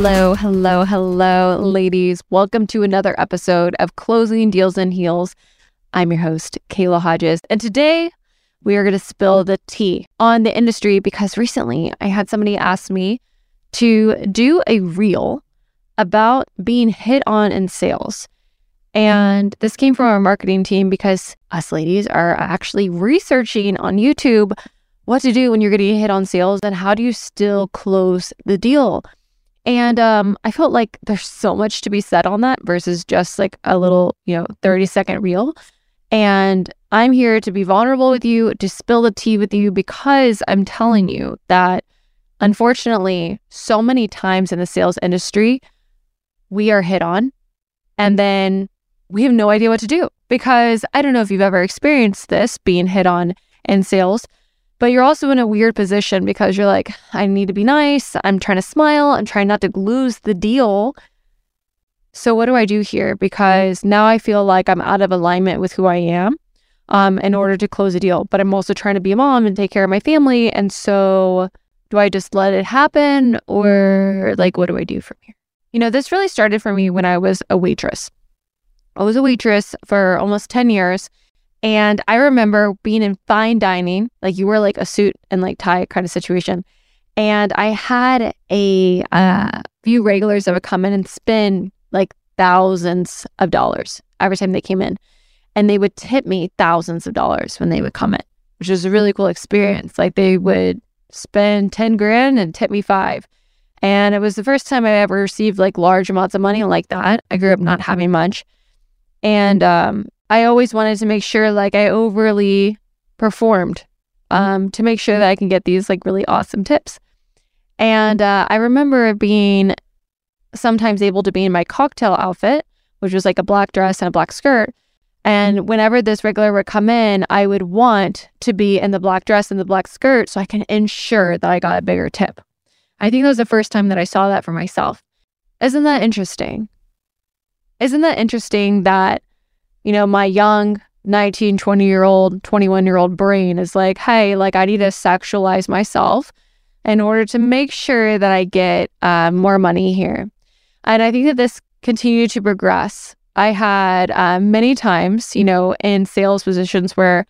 Hello, hello, hello, ladies. Welcome to another episode of Closing Deals and Heels. I'm your host, Kayla Hodges. And today we are going to spill the tea on the industry because recently I had somebody ask me to do a reel about being hit on in sales. And this came from our marketing team because us ladies are actually researching on YouTube what to do when you're getting hit on sales and how do you still close the deal. And um, I felt like there's so much to be said on that versus just like a little, you know, 30 second reel. And I'm here to be vulnerable with you, to spill the tea with you, because I'm telling you that unfortunately, so many times in the sales industry, we are hit on and then we have no idea what to do. Because I don't know if you've ever experienced this being hit on in sales, but you're also in a weird position because you're like, I need to be nice. I'm trying to smile. I'm trying not to lose the deal. So, what do I do here? Because now I feel like I'm out of alignment with who I am um, in order to close a deal. But I'm also trying to be a mom and take care of my family. And so, do I just let it happen or like, what do I do from here? You know, this really started for me when I was a waitress. I was a waitress for almost 10 years. And I remember being in fine dining, like you were like a suit and like tie kind of situation. And I had a uh, few regulars that would come in and spend like thousands of dollars every time they came in. And they would tip me thousands of dollars when they would come in, which was a really cool experience. Like they would spend 10 grand and tip me five. And it was the first time I ever received like large amounts of money like that. I grew up not having much. And um, I always wanted to make sure like I overly performed um, to make sure that I can get these like really awesome tips. And uh, I remember being sometimes able to be in my cocktail outfit, which was like a black dress and a black skirt. And whenever this regular would come in, I would want to be in the black dress and the black skirt so I can ensure that I got a bigger tip. I think that was the first time that I saw that for myself. Isn't that interesting? Isn't that interesting that you know, my young 19, 20 year old, 21 year old brain is like, hey, like I need to sexualize myself in order to make sure that I get uh, more money here. And I think that this continued to progress. I had uh, many times, you know, in sales positions where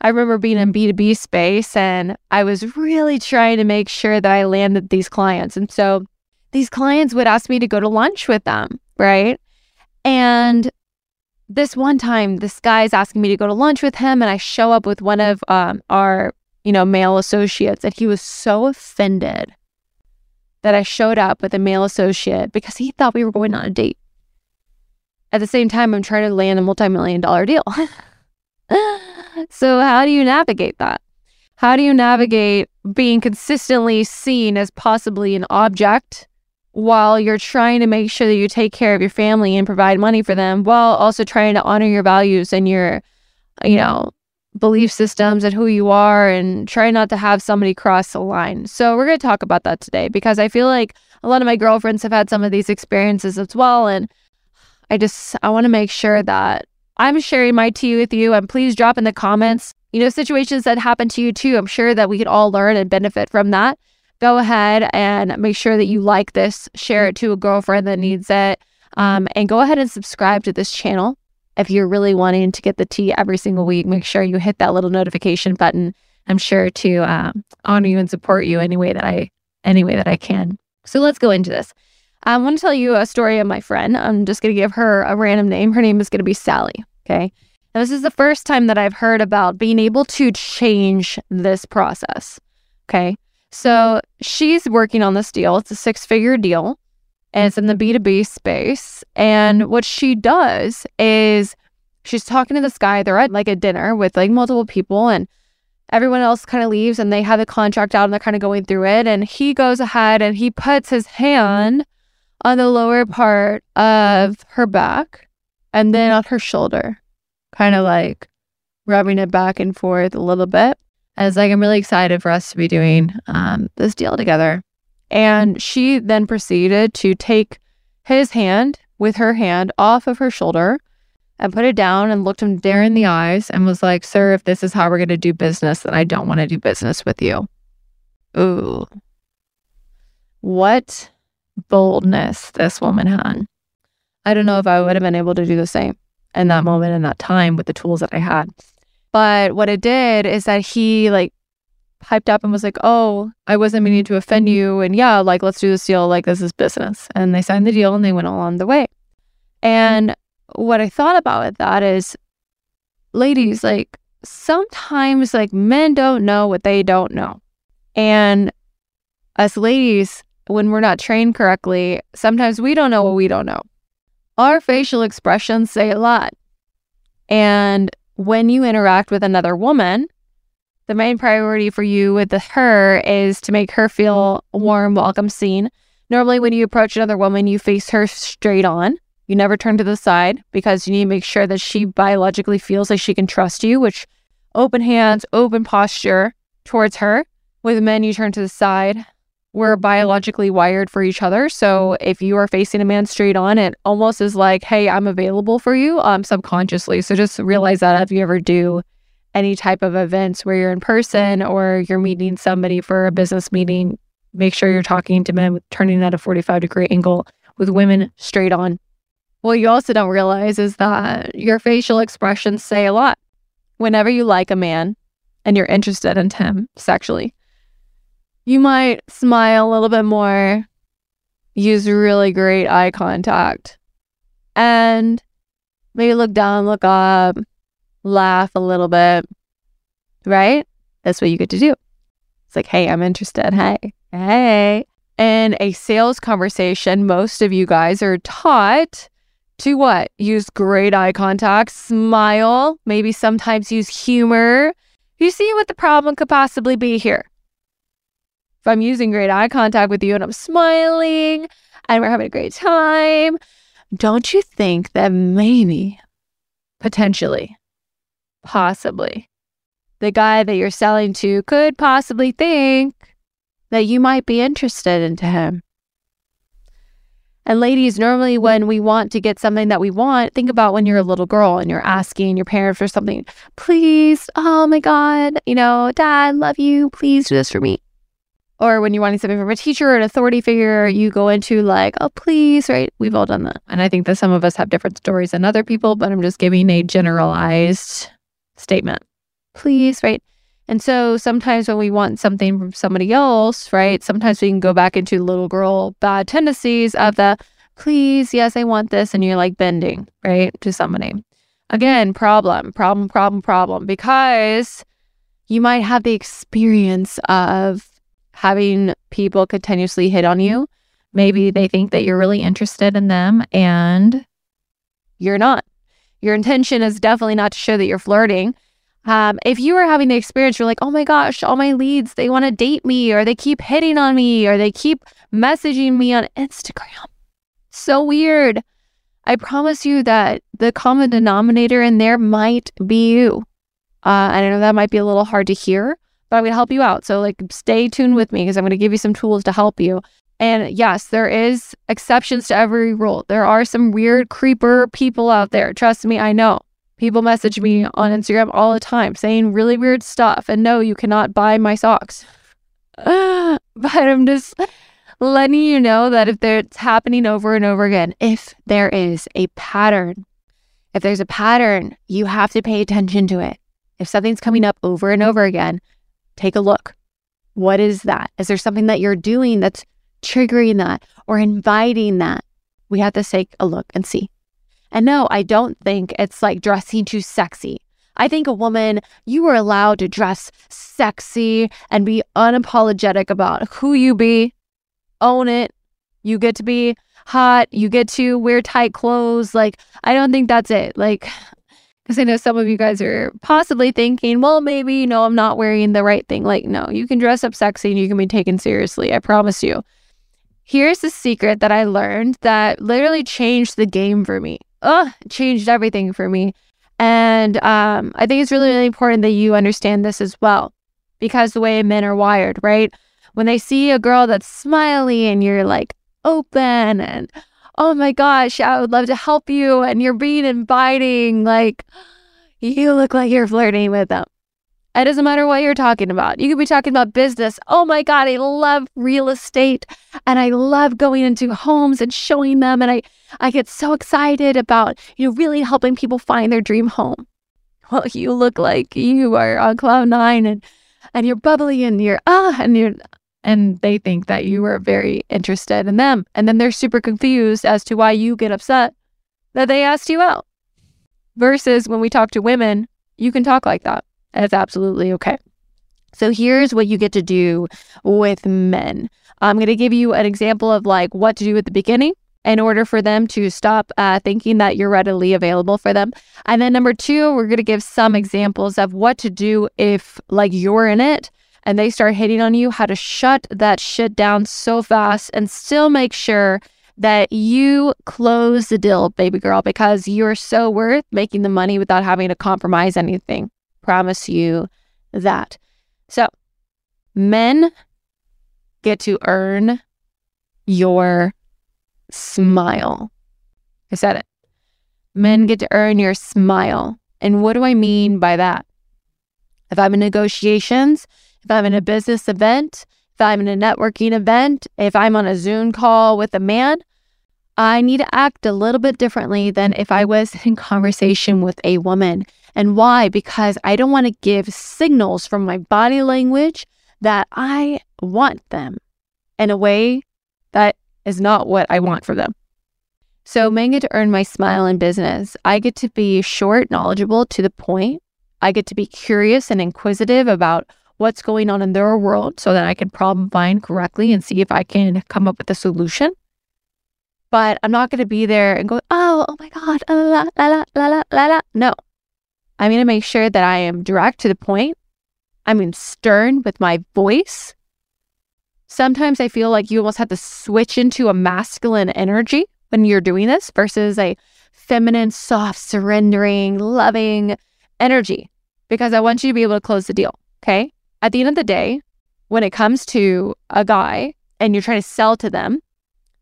I remember being in B2B space and I was really trying to make sure that I landed these clients. And so these clients would ask me to go to lunch with them, right? And this one time, this guy's asking me to go to lunch with him, and I show up with one of um, our, you know, male associates, and he was so offended that I showed up with a male associate because he thought we were going on a date. At the same time, I'm trying to land a multi-million dollar deal. so how do you navigate that? How do you navigate being consistently seen as possibly an object while you're trying to make sure that you take care of your family and provide money for them while also trying to honor your values and your you know belief systems and who you are and try not to have somebody cross the line. So we're going to talk about that today because I feel like a lot of my girlfriends have had some of these experiences as well and I just I want to make sure that I'm sharing my tea with you and please drop in the comments, you know, situations that happen to you too. I'm sure that we could all learn and benefit from that go ahead and make sure that you like this, share it to a girlfriend that needs it, um, and go ahead and subscribe to this channel. If you're really wanting to get the tea every single week, make sure you hit that little notification button. I'm sure to um, honor you and support you any way that I any way that I can. So let's go into this. I want to tell you a story of my friend. I'm just going to give her a random name. Her name is going to be Sally. Okay. And this is the first time that I've heard about being able to change this process. Okay. So she's working on this deal. It's a six figure deal and it's in the B2B space. And what she does is she's talking to this guy. They're at like a dinner with like multiple people and everyone else kind of leaves and they have the contract out and they're kind of going through it. And he goes ahead and he puts his hand on the lower part of her back and then on her shoulder, kind of like rubbing it back and forth a little bit. I was like, I'm really excited for us to be doing um, this deal together. And she then proceeded to take his hand with her hand off of her shoulder and put it down and looked him there in the eyes and was like, Sir, if this is how we're going to do business, then I don't want to do business with you. Ooh. What boldness this woman had. I don't know if I would have been able to do the same in that moment in that time with the tools that I had. But what it did is that he like hyped up and was like, Oh, I wasn't meaning to offend you. And yeah, like, let's do this deal. Like, this is business. And they signed the deal and they went along the way. And what I thought about with that is, ladies, like, sometimes like men don't know what they don't know. And us ladies, when we're not trained correctly, sometimes we don't know what we don't know. Our facial expressions say a lot. And when you interact with another woman, the main priority for you with her is to make her feel warm, welcome, seen. Normally, when you approach another woman, you face her straight on. You never turn to the side because you need to make sure that she biologically feels like she can trust you, which open hands, open posture towards her. With men, you turn to the side. We're biologically wired for each other. So if you are facing a man straight on, it almost is like, hey, I'm available for you um, subconsciously. So just realize that if you ever do any type of events where you're in person or you're meeting somebody for a business meeting, make sure you're talking to men with turning at a 45 degree angle with women straight on. What you also don't realize is that your facial expressions say a lot. Whenever you like a man and you're interested in him sexually, you might smile a little bit more, use really great eye contact, and maybe look down, look up, laugh a little bit, right? That's what you get to do. It's like, hey, I'm interested. Hey, hey. In a sales conversation, most of you guys are taught to what? Use great eye contact, smile, maybe sometimes use humor. You see what the problem could possibly be here. If I'm using great eye contact with you and I'm smiling and we're having a great time, don't you think that maybe, potentially, possibly, the guy that you're selling to could possibly think that you might be interested into him. And ladies, normally when we want to get something that we want, think about when you're a little girl and you're asking your parent for something, please, oh my God, you know, dad, love you, please do this for me. Or when you're wanting something from a teacher or an authority figure, you go into like, oh, please, right? We've all done that. And I think that some of us have different stories than other people, but I'm just giving a generalized statement. Please, right? And so sometimes when we want something from somebody else, right? Sometimes we can go back into little girl bad tendencies of the, please, yes, I want this. And you're like bending, right? To somebody. Again, problem, problem, problem, problem, because you might have the experience of having people continuously hit on you. Maybe they think that you're really interested in them and you're not. Your intention is definitely not to show that you're flirting. Um, if you are having the experience, you're like, oh my gosh, all my leads, they want to date me, or they keep hitting on me, or they keep messaging me on Instagram. So weird. I promise you that the common denominator in there might be you. Uh, I know that might be a little hard to hear, but I'm going to help you out. So, like, stay tuned with me because I'm going to give you some tools to help you. And yes, there is exceptions to every rule. There are some weird creeper people out there. Trust me, I know. People message me on Instagram all the time saying really weird stuff. And no, you cannot buy my socks. but I'm just letting you know that if it's happening over and over again, if there is a pattern, if there's a pattern, you have to pay attention to it. If something's coming up over and over again, take a look. What is that? Is there something that you're doing that's triggering that or inviting that, we have to take a look and see. And no, I don't think it's like dressing too sexy. I think a woman, you are allowed to dress sexy and be unapologetic about who you be. Own it. You get to be hot. You get to wear tight clothes. Like, I don't think that's it. Like, because I know some of you guys are possibly thinking, well, maybe, you know, I'm not wearing the right thing. Like, no, you can dress up sexy and you can be taken seriously. I promise you. Here's the secret that I learned that literally changed the game for me. Ugh, changed everything for me. And um, I think it's really, really important that you understand this as well because the way men are wired, right? When they see a girl that's smiley and you're like open and, oh my gosh, I would love to help you, and you're being inviting, like, you look like you're flirting with them. It doesn't matter what you're talking about. You could be talking about business. Oh my God, I love real estate and I love going into homes and showing them. And I, I get so excited about, you know, really helping people find their dream home. Well, you look like you are on cloud nine and, and you're bubbly and you're, ah, and you're, and they think that you are very interested in them. And then they're super confused as to why you get upset that they asked you out. Versus when we talk to women, you can talk like that. It's absolutely okay. So here's what you get to do with men. I'm going to give you an example of like what to do at the beginning in order for them to stop uh, thinking that you're readily available for them. And then number two, we're going to give some examples of what to do if like you're in it and they start hitting on you, how to shut that shit down so fast and still make sure that you close the deal, baby girl, because you're so worth making the money without having to compromise anything. Promise you that. So, men get to earn your smile. I said it. Men get to earn your smile. And what do I mean by that? If I'm in negotiations, if I'm in a business event, if I'm in a networking event, if I'm on a Zoom call with a man, I need to act a little bit differently than if I was in conversation with a woman. And why? Because I don't want to give signals from my body language that I want them in a way that is not what I want for them. So, men get to earn my smile in business. I get to be short, knowledgeable, to the point. I get to be curious and inquisitive about what's going on in their world so that I can problem find correctly and see if I can come up with a solution. But I'm not going to be there and go, oh, oh my God, la, la, la, la, la, la, la. No, I'm going to make sure that I am direct to the point. I'm stern with my voice. Sometimes I feel like you almost have to switch into a masculine energy when you're doing this versus a feminine, soft, surrendering, loving energy because I want you to be able to close the deal. Okay. At the end of the day, when it comes to a guy and you're trying to sell to them,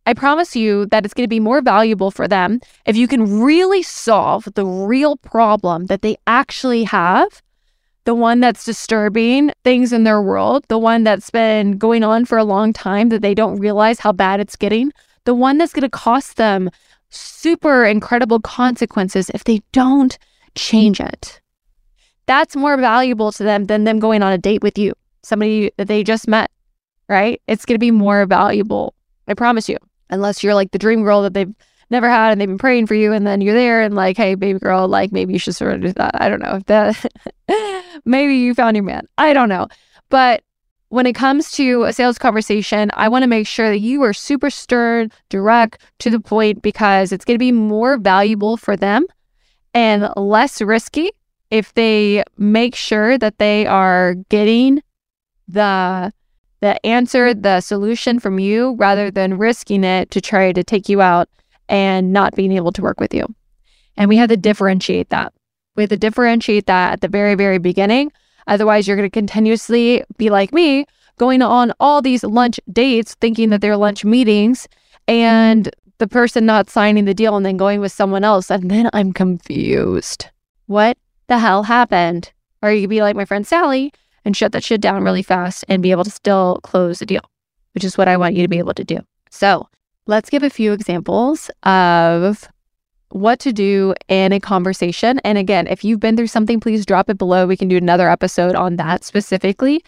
I promise you that it's going to be more valuable for them if you can really solve the real problem that they actually have, the one that's disturbing things in their world, the one that's been going on for a long time that they don't realize how bad it's getting, the one that's going to cost them super incredible consequences if they don't change it. That's more valuable to them than them going on a date with you, somebody that they just met, right? It's going to be more valuable. I promise you unless you're like the dream girl that they've never had and they've been praying for you and then you're there and like hey baby girl like maybe you should sort of do that i don't know if that maybe you found your man i don't know but when it comes to a sales conversation i want to make sure that you are super stern direct to the point because it's going to be more valuable for them and less risky if they make sure that they are getting the the answer, the solution from you rather than risking it to try to take you out and not being able to work with you. And we have to differentiate that. We have to differentiate that at the very, very beginning. Otherwise, you're going to continuously be like me, going on all these lunch dates, thinking that they're lunch meetings, and the person not signing the deal and then going with someone else. And then I'm confused. What the hell happened? Or you could be like my friend Sally, and shut that shit down really fast and be able to still close the deal, which is what I want you to be able to do. So let's give a few examples of what to do in a conversation. And again, if you've been through something, please drop it below. We can do another episode on that specifically.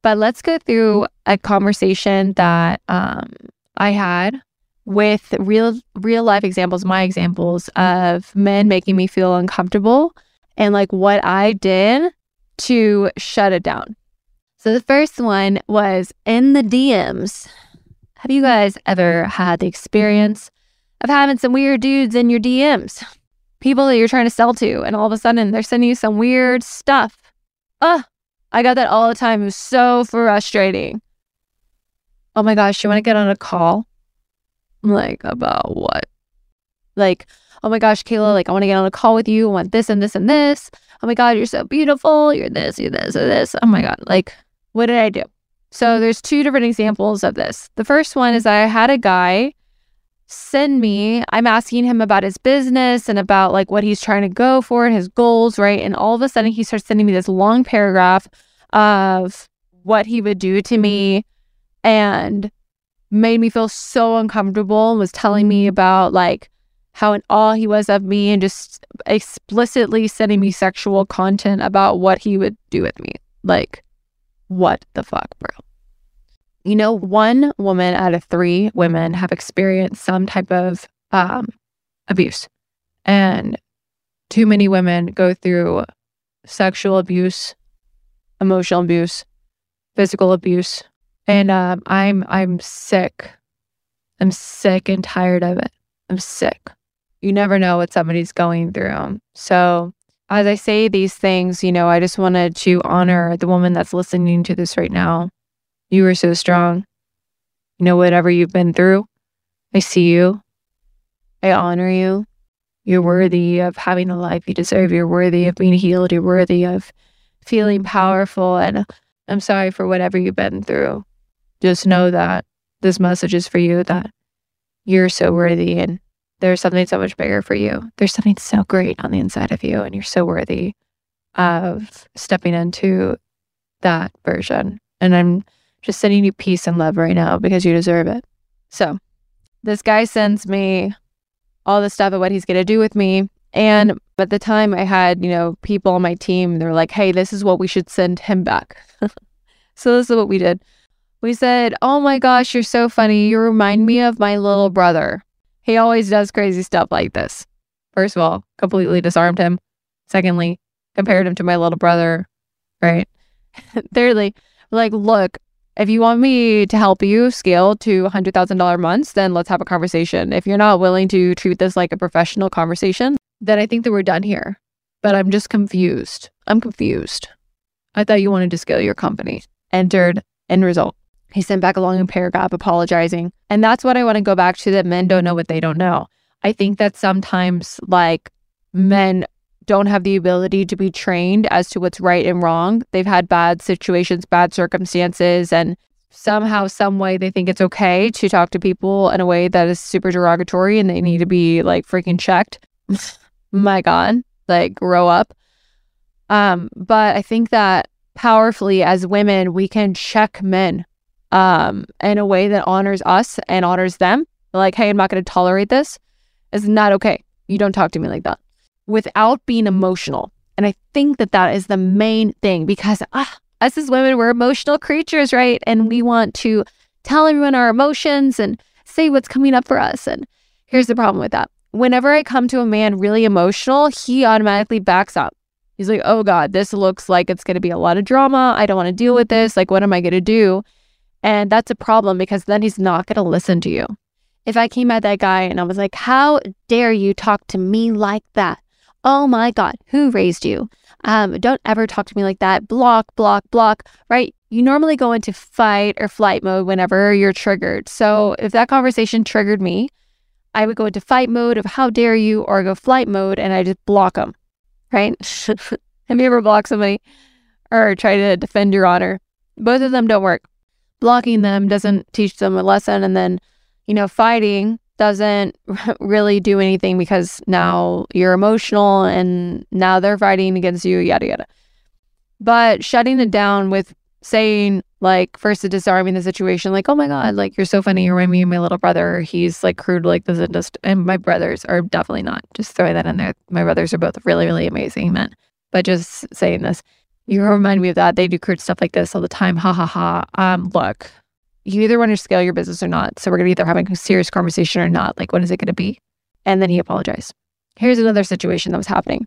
But let's go through a conversation that um, I had with real real life examples, my examples of men making me feel uncomfortable and like what I did to shut it down. So the first one was in the DMs. Have you guys ever had the experience of having some weird dudes in your DMs? People that you're trying to sell to, and all of a sudden they're sending you some weird stuff. Ugh, I got that all the time. It was so frustrating. Oh my gosh, you want to get on a call? like, about what? Like, oh my gosh, Kayla, like I want to get on a call with you. I want this and this and this. Oh my God, you're so beautiful. You're this, you're this, or this. Oh my God. Like, what did I do? So mm-hmm. there's two different examples of this. The first one is mm-hmm. I had a guy send me, I'm asking him about his business and about like what he's trying to go for and his goals, right? And all of a sudden he starts sending me this long paragraph of what he would do to me mm-hmm. and made me feel so uncomfortable and was telling me about like how in awe he was of me and just explicitly sending me sexual content about what he would do with me. Like, what the fuck, bro? You know, one woman out of three women have experienced some type of um, abuse. And too many women go through sexual abuse, emotional abuse, physical abuse. And um, I'm I'm sick. I'm sick and tired of it. I'm sick. You never know what somebody's going through. So as I say these things, you know, I just wanted to honor the woman that's listening to this right now you are so strong. You know, whatever you've been through, I see you. I honor you. You're worthy of having the life you deserve. You're worthy of being healed. You're worthy of feeling mm-hmm. powerful. And I'm sorry for whatever you've been through. Just know that this message is for you that you're so worthy and there's something so much bigger for you. There's something so great on the inside of you, and you're so worthy of stepping into that version. And I'm just sending you peace and love right now because you deserve it. So, this guy sends me all the stuff of what he's going to do with me. And at the time, I had, you know, people on my team, they're like, hey, this is what we should send him back. so, this is what we did. We said, oh my gosh, you're so funny. You remind me of my little brother. He always does crazy stuff like this. First of all, completely disarmed him. Secondly, compared him to my little brother, right? Thirdly, like, look, if you want me to help you scale to $100,000 months, then let's have a conversation. If you're not willing to treat this like a professional conversation, then I think that we're done here. But I'm just confused. I'm confused. I thought you wanted to scale your company. Entered end result. He sent back a long paragraph apologizing. And that's what I want to go back to that men don't know what they don't know. I think that sometimes like men don't have the ability to be trained as to what's right and wrong. They've had bad situations, bad circumstances, and somehow, some way, they think it's okay to talk to people in a way that is super derogatory and they need to be like freaking checked. My God, like grow up. Um, but I think that powerfully as women, we can check men um, in a way that honors us and honors them. Like, hey, I'm not going to tolerate this. It's not okay. You don't talk to me like that without being emotional. And I think that that is the main thing because ah, us as women, we're emotional creatures, right? And we want to tell everyone our emotions and say what's coming up for us. And here's the problem with that. Whenever I come to a man really emotional, he automatically backs up. He's like, oh God, this looks like it's going to be a lot of drama. I don't want to deal with this. Like, what am I going to do? And that's a problem because then he's not going to listen to you. If I came at that guy and I was like, how dare you talk to me like that? Oh my God, who raised you? Um, don't ever talk to me like that. Block, block, block, right? You normally go into fight or flight mode whenever you're triggered. So if that conversation triggered me, I would go into fight mode of how dare you or go flight mode and I just block them, right? Have you ever blocked somebody or try to defend your honor? Both of them don't work. Blocking them doesn't teach them a lesson. And then, you know, fighting doesn't really do anything because now you're emotional and now they're fighting against you, yada, yada. But shutting it down with saying, like, first disarming the situation, like, oh my God, like, you're so funny. You're me and my little brother. He's like crude like this. And, just, and my brothers are definitely not. Just throwing that in there. My brothers are both really, really amazing men. But just saying this, you remind me of that. They do crude stuff like this all the time. Ha ha ha. Um, look, you either want to scale your business or not. So we're going to either having a serious conversation or not. Like, what is it going to be? And then he apologized. Here's another situation that was happening.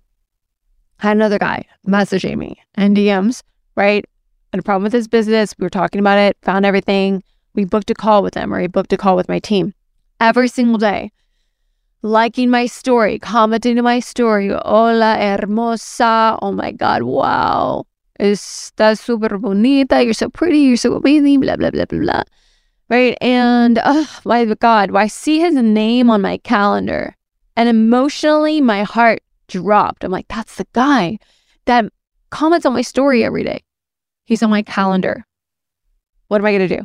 I had another guy messaging me and DMs, right? Had a problem with his business. We were talking about it, found everything. We booked a call with him or he booked a call with my team every single day. Liking my story, commenting to my story. Hola, hermosa. Oh my God, wow. Estás súper bonita. You're so pretty. You're so amazing. Blah, blah, blah, blah, blah. Right. And mm-hmm. oh my God, I see his name on my calendar. And emotionally, my heart dropped. I'm like, that's the guy that comments on my story every day. He's on my calendar. What am I going to do?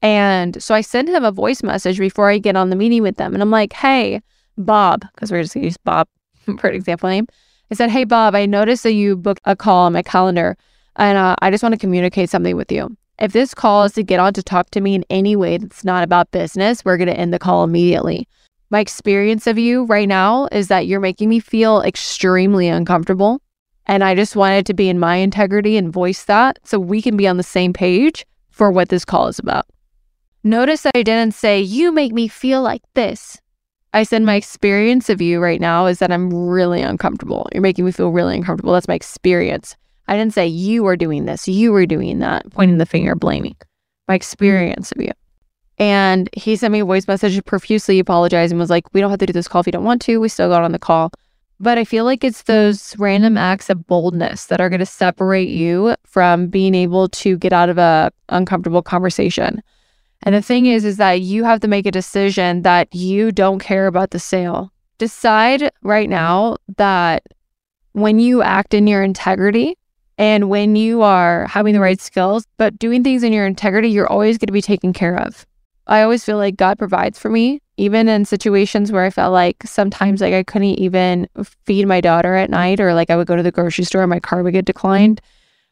And so I send him a voice message before I get on the meeting with them. And I'm like, hey, Bob, because we're just going to use Bob for an example name. I said, hey, Bob, I noticed that you booked a call on my calendar and uh, I just want to communicate something with you. If this call is to get on to talk to me in any way that's not about business, we're going to end the call immediately. My experience of you right now is that you're making me feel extremely uncomfortable. And I just wanted to be in my integrity and voice that so we can be on the same page for what this call is about. Notice that I didn't say, You make me feel like this. I said, My experience of you right now is that I'm really uncomfortable. You're making me feel really uncomfortable. That's my experience. I didn't say, You are doing this, you are doing that, pointing the finger, blaming. My experience of you. And he sent me a voice message profusely apologizing, was like, We don't have to do this call if you don't want to. We still got on the call. But I feel like it's those random acts of boldness that are going to separate you from being able to get out of a uncomfortable conversation. And the thing is, is that you have to make a decision that you don't care about the sale. Decide right now that when you act in your integrity and when you are having the right skills, but doing things in your integrity, you're always going to be taken care of. I always feel like God provides for me, even in situations where I felt like sometimes like I couldn't even feed my daughter at night, or like I would go to the grocery store and my car would get declined,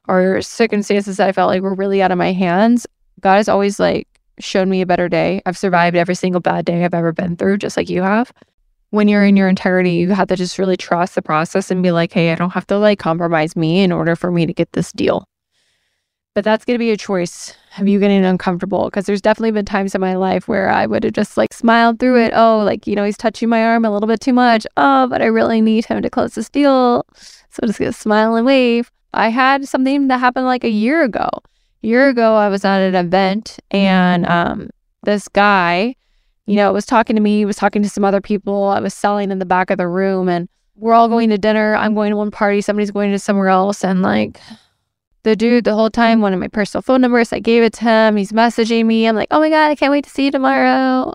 or circumstances that I felt like were really out of my hands. God has always like shown me a better day. I've survived every single bad day I've ever been through, just like you have. When you're in your integrity, you have to just really trust the process and be like, hey, I don't have to like compromise me in order for me to get this deal. But that's going to be a choice of you getting uncomfortable because there's definitely been times in my life where I would have just like smiled through it. Oh, like, you know, he's touching my arm a little bit too much. Oh, but I really need him to close this deal. So I'm just going to smile and wave. I had something that happened like a year ago. Year ago, I was at an event and um, this guy, you know, was talking to me, was talking to some other people. I was selling in the back of the room and we're all going to dinner. I'm going to one party, somebody's going to somewhere else. And like, the dude the whole time wanted my personal phone numbers. I gave it to him. He's messaging me. I'm like, oh my God, I can't wait to see you tomorrow.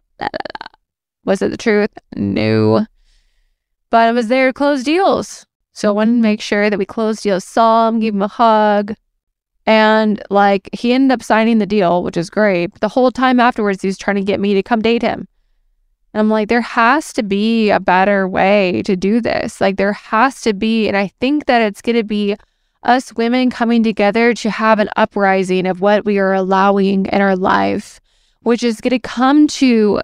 Was it the truth? No. But I was there to close deals. So I wanted to make sure that we closed deals, saw him, gave him a hug. And like he ended up signing the deal, which is great. But the whole time afterwards, he was trying to get me to come date him. And I'm like, there has to be a better way to do this. Like, there has to be. And I think that it's going to be us women coming together to have an uprising of what we are allowing in our life, which is going to come to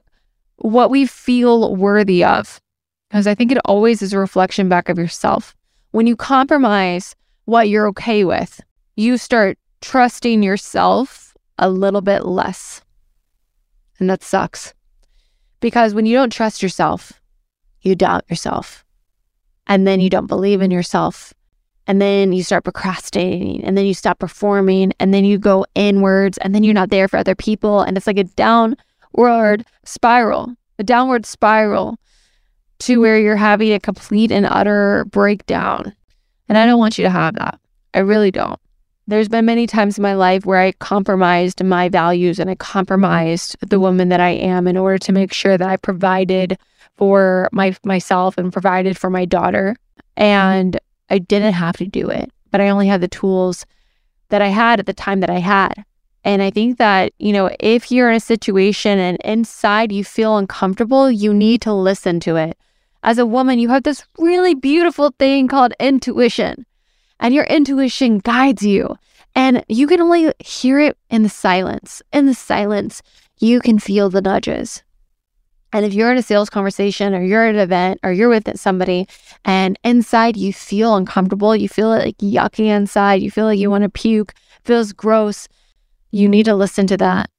what we feel worthy of. Because I think it always is a reflection back of yourself. When you compromise what you're okay with, you start trusting yourself a little bit less. And that sucks. Because when you don't trust yourself, you doubt yourself. And then you don't believe in yourself. And then you start procrastinating. And then you stop performing. And then you go inwards. And then you're not there for other people. And it's like a downward spiral a downward spiral to where you're having a complete and utter breakdown. And i don't want you to have that. I really don't there's been many times in my life where i compromised my values and i compromised the mm-hmm. woman that i am in order to make sure that i provided for my myself and provided for my daughter. Mm-hmm. And I didn't have to do it, but I only had the tools that I had at the time that I had. And I think that, you know, if you're in a situation and inside you feel uncomfortable, you mm-hmm. need to listen to it. As a woman, you have this really beautiful thing called intuition, and your intuition guides you. And you can only hear it in the silence. In the silence, you can feel the nudges. And if you're in a sales conversation or you're at an event or you're with somebody and inside you feel uncomfortable, you feel like yucky inside, you feel like you want to puke, feels gross, you need to listen to that.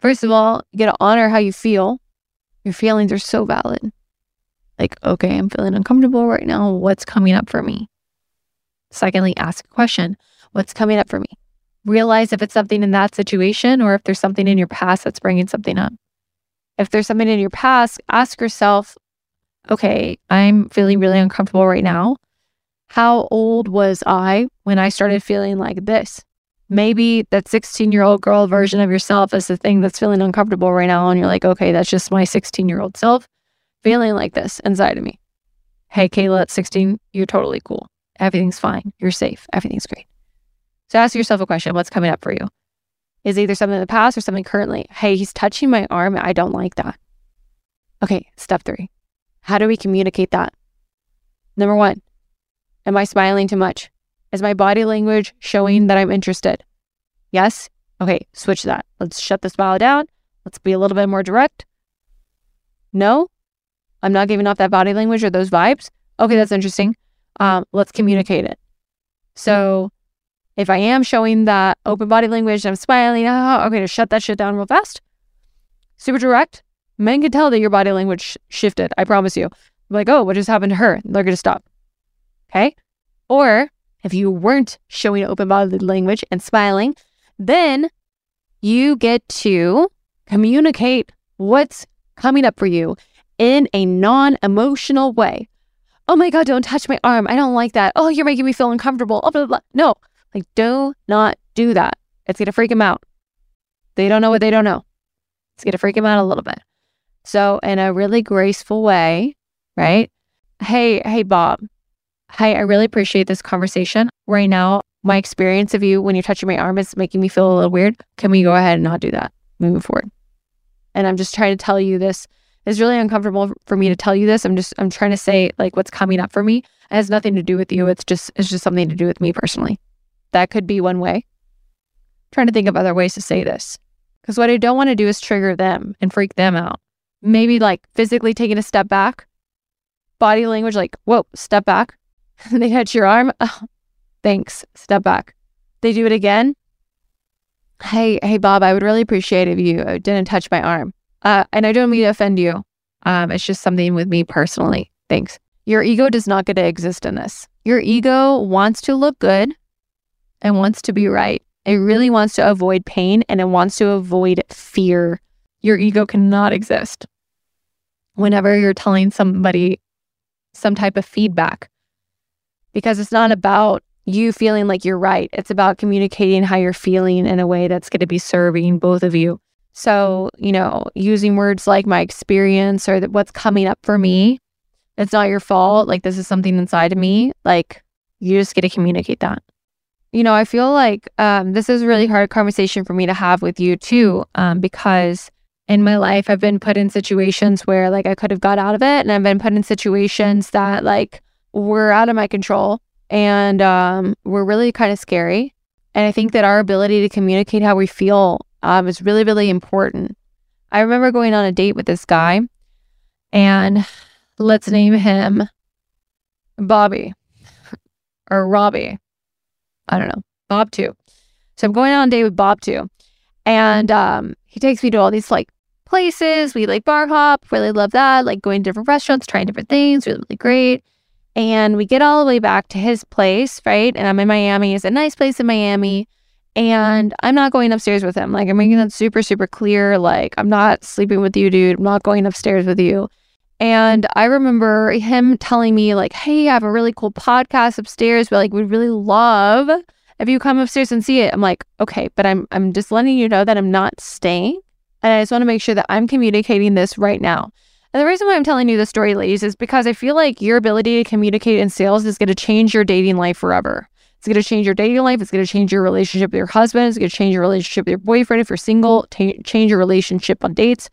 First of all, you got to honor how you feel. Your feelings are so valid. Like, okay, I'm feeling uncomfortable right now. What's coming up for me? Secondly, ask a question What's coming up for me? Realize if it's something in that situation or if there's something in your past that's bringing something up. If there's something in your past, ask yourself, okay, I'm feeling really uncomfortable right now. How old was I when I started feeling like this? Maybe that 16 year old girl version of yourself is the thing that's feeling uncomfortable right now. And you're like, okay, that's just my 16 year old self feeling like this inside of me. Hey, Kayla, at 16, you're totally cool. Everything's fine. You're safe. Everything's great. So ask yourself a question what's coming up for you? is either something in the past or something currently. Hey, he's touching my arm. I don't like that. Okay, step three. How do we communicate that? Number one, am I smiling too much? Is my body language showing that I'm interested? Yes? Okay, switch that. Let's shut the smile down. Let's be a little bit more direct. No? I'm not giving off that body language or those vibes. Okay, that's interesting. Um, let's communicate it. So if I am showing that open body language, I'm smiling, oh, okay, to shut that shit down real fast. Super direct. Men can tell that your body language sh- shifted. I promise you. Like, oh, what just happened to her? They're going to stop. Okay. Or if you weren't showing open body language and smiling, then you get to communicate what's coming up for you in a non emotional way. Oh my God, don't touch my arm. I don't like that. Oh, you're making me feel uncomfortable. Oh, blah, blah, blah. No, like, do not do that. It's going to freak them out. They don't know what they don't know. It's going to freak them out a little bit. So, in a really graceful way, right? Hey, hey, Bob. Hi, I really appreciate this conversation. Right now, my experience of you when you're touching my arm is making me feel a little weird. Can we go ahead and not do that moving forward? And I'm just trying to tell you this. It's really uncomfortable for me to tell you this. I'm just I'm trying to say like what's coming up for me. It has nothing to do with you. It's just it's just something to do with me personally. That could be one way. I'm trying to think of other ways to say this. Because what I don't want to do is trigger them and freak them out. Maybe like physically taking a step back, body language, like, whoa, step back. they touch your arm. Oh, thanks. Step back. They do it again. Hey, hey, Bob, I would really appreciate if you uh, didn't touch my arm. Uh, and I don't mean to offend you. Um, it's just something with me personally. Thanks. Your ego does not get to exist in this. Your ego wants to look good and wants to be right. It really wants to avoid pain and it wants to avoid fear. Your ego cannot exist whenever you're telling somebody some type of feedback because it's not about you feeling like you're right. It's about communicating how you're feeling in a way that's going to be serving both of you. So, you know, using words like my experience or what's coming up for me, it's not your fault. Like, this is something inside of me. Like, you just get to communicate that you know, I feel like um, this is a really hard conversation for me to have with you too, um, because in my life I've been put in situations where like I could have got out of it, and I've been put in situations that like were out of my control and um, were really kind of scary. And I think that our ability to communicate how we feel um, is really, really important. I remember going on a date with this guy, and let's name him Bobby or Robbie. I don't know, Bob too. So I'm going on a date with Bob too. And um, he takes me to all these like places. We like bar hop, really love that. Like going to different restaurants, trying different things, really, really great. And we get all the way back to his place, right? And I'm in Miami. It's a nice place in Miami. And I'm not going upstairs with him. Like I'm making that super, super clear. Like I'm not sleeping with you, dude. I'm not going upstairs with you. And I remember him telling me, like, hey, I have a really cool podcast upstairs, but like we'd really love if you come upstairs and see it. I'm like, okay, but I'm I'm just letting you know that I'm not staying. And I just want to make sure that I'm communicating this right now. And the reason why I'm telling you this story, ladies, is because I feel like your ability to communicate in sales is going to change your dating life forever. It's going to change your dating life. It's going to change your relationship with your husband. It's going to change your relationship with your boyfriend if you're single, t- change your relationship on dates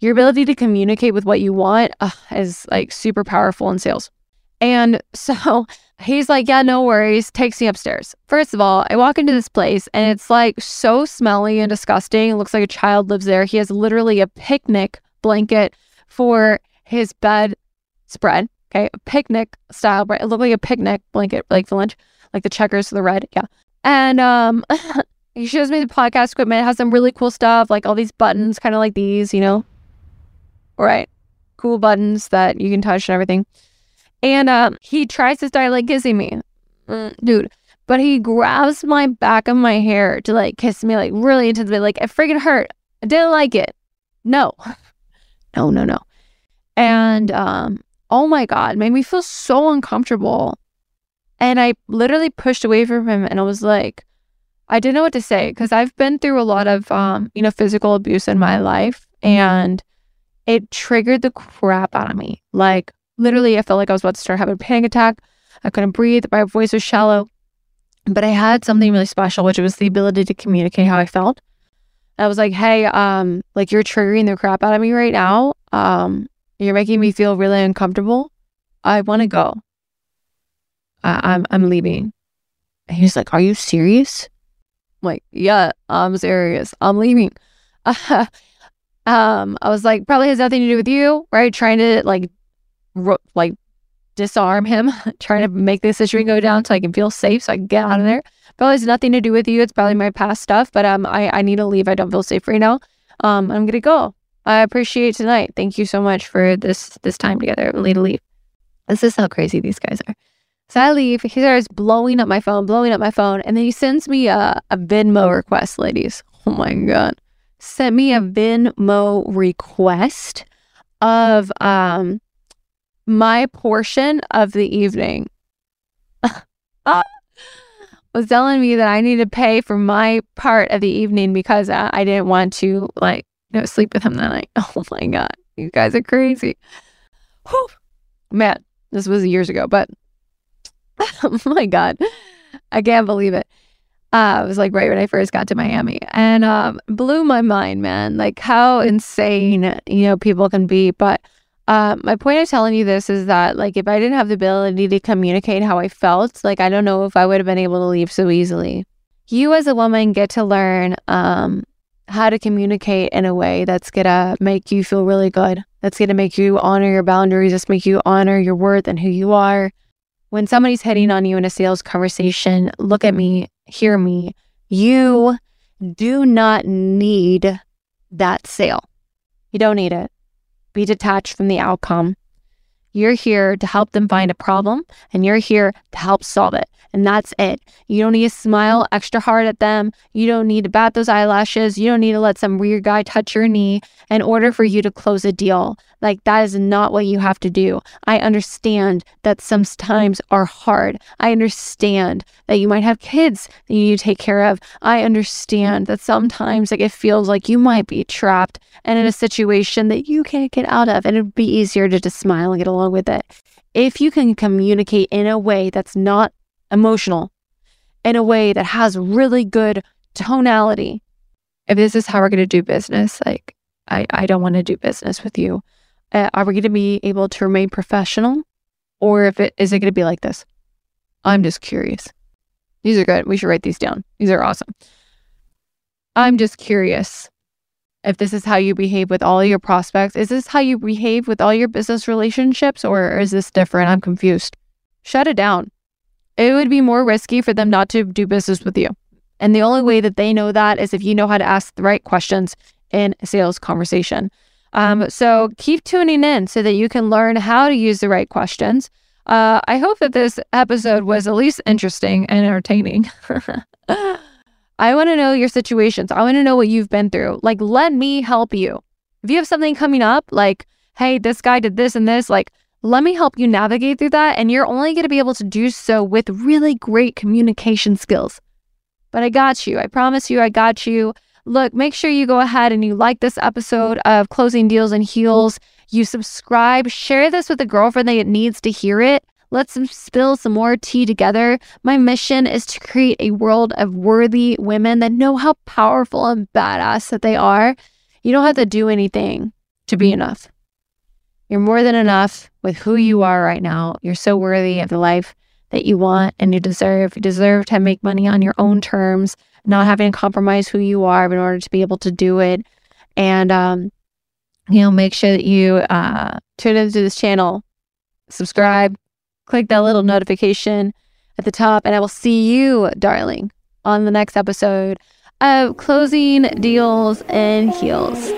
your ability to communicate with what you want uh, is like super powerful in sales. And so he's like, Yeah, no worries, takes me upstairs. First of all, I walk into this place and it's like so smelly and disgusting. It looks like a child lives there. He has literally a picnic blanket for his bed spread. Okay. A picnic style, right? It looked like a picnic blanket, like the lunch, like the checkers, the red. Yeah. And um, he shows me the podcast equipment. It has some really cool stuff, like all these buttons, kind of like these, you know, right? Cool buttons that you can touch and everything. And uh, he tries to start like kissing me, mm, dude. But he grabs my back of my hair to like kiss me like really intensely. Like it freaking hurt. I didn't like it. No, no, no, no. And um, oh my god, made me feel so uncomfortable. And I literally pushed away from him, and I was like, I didn't know what to say because I've been through a lot of um, you know, physical abuse in my life, and it triggered the crap out of me. Like literally, I felt like I was about to start having a panic attack. I couldn't breathe. My voice was shallow. But I had something really special, which was the ability to communicate how I felt. I was like, hey, um, like you're triggering the crap out of me right now. Um, you're making me feel really uncomfortable. I want to go. I- I'm I'm leaving. And he's like, Are you serious? I'm like, yeah, I'm serious. I'm leaving. um, I was like, probably has nothing to do with you, right? Trying to like, ro- like disarm him, trying to make the situation go down so I can feel safe, so I can get out of there. Probably has nothing to do with you. It's probably my past stuff, but um, I I need to leave. I don't feel safe right now. Um, I'm gonna go. I appreciate tonight. Thank you so much for this this time together. I'm to leave. This is how crazy these guys are. So I leave. He starts blowing up my phone, blowing up my phone, and then he sends me a, a Venmo request, ladies. Oh my god, sent me a Venmo request of um my portion of the evening. was telling me that I need to pay for my part of the evening because I, I didn't want to like you know, sleep with him that night. Oh my god, you guys are crazy. Whew. Man, this was years ago, but oh my god, I can't believe it. Uh, it was like right when I first got to Miami, and um, blew my mind, man. Like how insane you know people can be, but uh, my point of telling you this is that, like, if I didn't have the ability to communicate how I felt, like, I don't know if I would have been able to leave so easily. You, as a woman, get to learn um, how to communicate in a way that's gonna make you feel really good. That's gonna make you honor your boundaries. That's make you honor your worth and who you are. When somebody's hitting on you in a sales conversation, look at me, hear me. You do not need that sale. You don't need it be detached from the outcome. You're here to help them find a problem and you're here to help solve it. And that's it. You don't need to smile extra hard at them. You don't need to bat those eyelashes. You don't need to let some weird guy touch your knee in order for you to close a deal. Like, that is not what you have to do. I understand that sometimes are hard. I understand that you might have kids that you need to take care of. I understand that sometimes like it feels like you might be trapped and in a situation that you can't get out of. And it'd be easier to just smile and get along with it. If you can communicate in a way that's not emotional, in a way that has really good tonality, if this is how we're going to do business, like I, I don't want to do business with you. Uh, are we going to be able to remain professional? Or if it is it going to be like this? I'm just curious. These are good. We should write these down. These are awesome. I'm just curious if this is how you behave with all your prospects. Is this how you behave with all your business relationships or is this different? I'm confused. Shut it down. It would be more risky for them not to do business with you. And the only way that they know that is if you know how to ask the right questions in a sales conversation. Um, so keep tuning in so that you can learn how to use the right questions. Uh, I hope that this episode was at least interesting and entertaining. I want to know your situations. I want to know what you've been through. Like, let me help you. If you have something coming up, like, hey, this guy did this and this, like, let me help you navigate through that. And you're only going to be able to do so with really great communication skills. But I got you. I promise you, I got you. Look, make sure you go ahead and you like this episode of Closing Deals and Heels. You subscribe, share this with a girlfriend that needs to hear it. Let's spill some more tea together. My mission is to create a world of worthy women that know how powerful and badass that they are. You don't have to do anything to be mm-hmm. enough. You're more than enough with who you are right now. You're so worthy of the life that you want and you deserve. You deserve to make money on your own terms, not having to compromise who you are in order to be able to do it. And, um, you know, make sure that you uh, tune into this channel, subscribe, click that little notification at the top, and I will see you, darling, on the next episode of Closing Deals and Heels.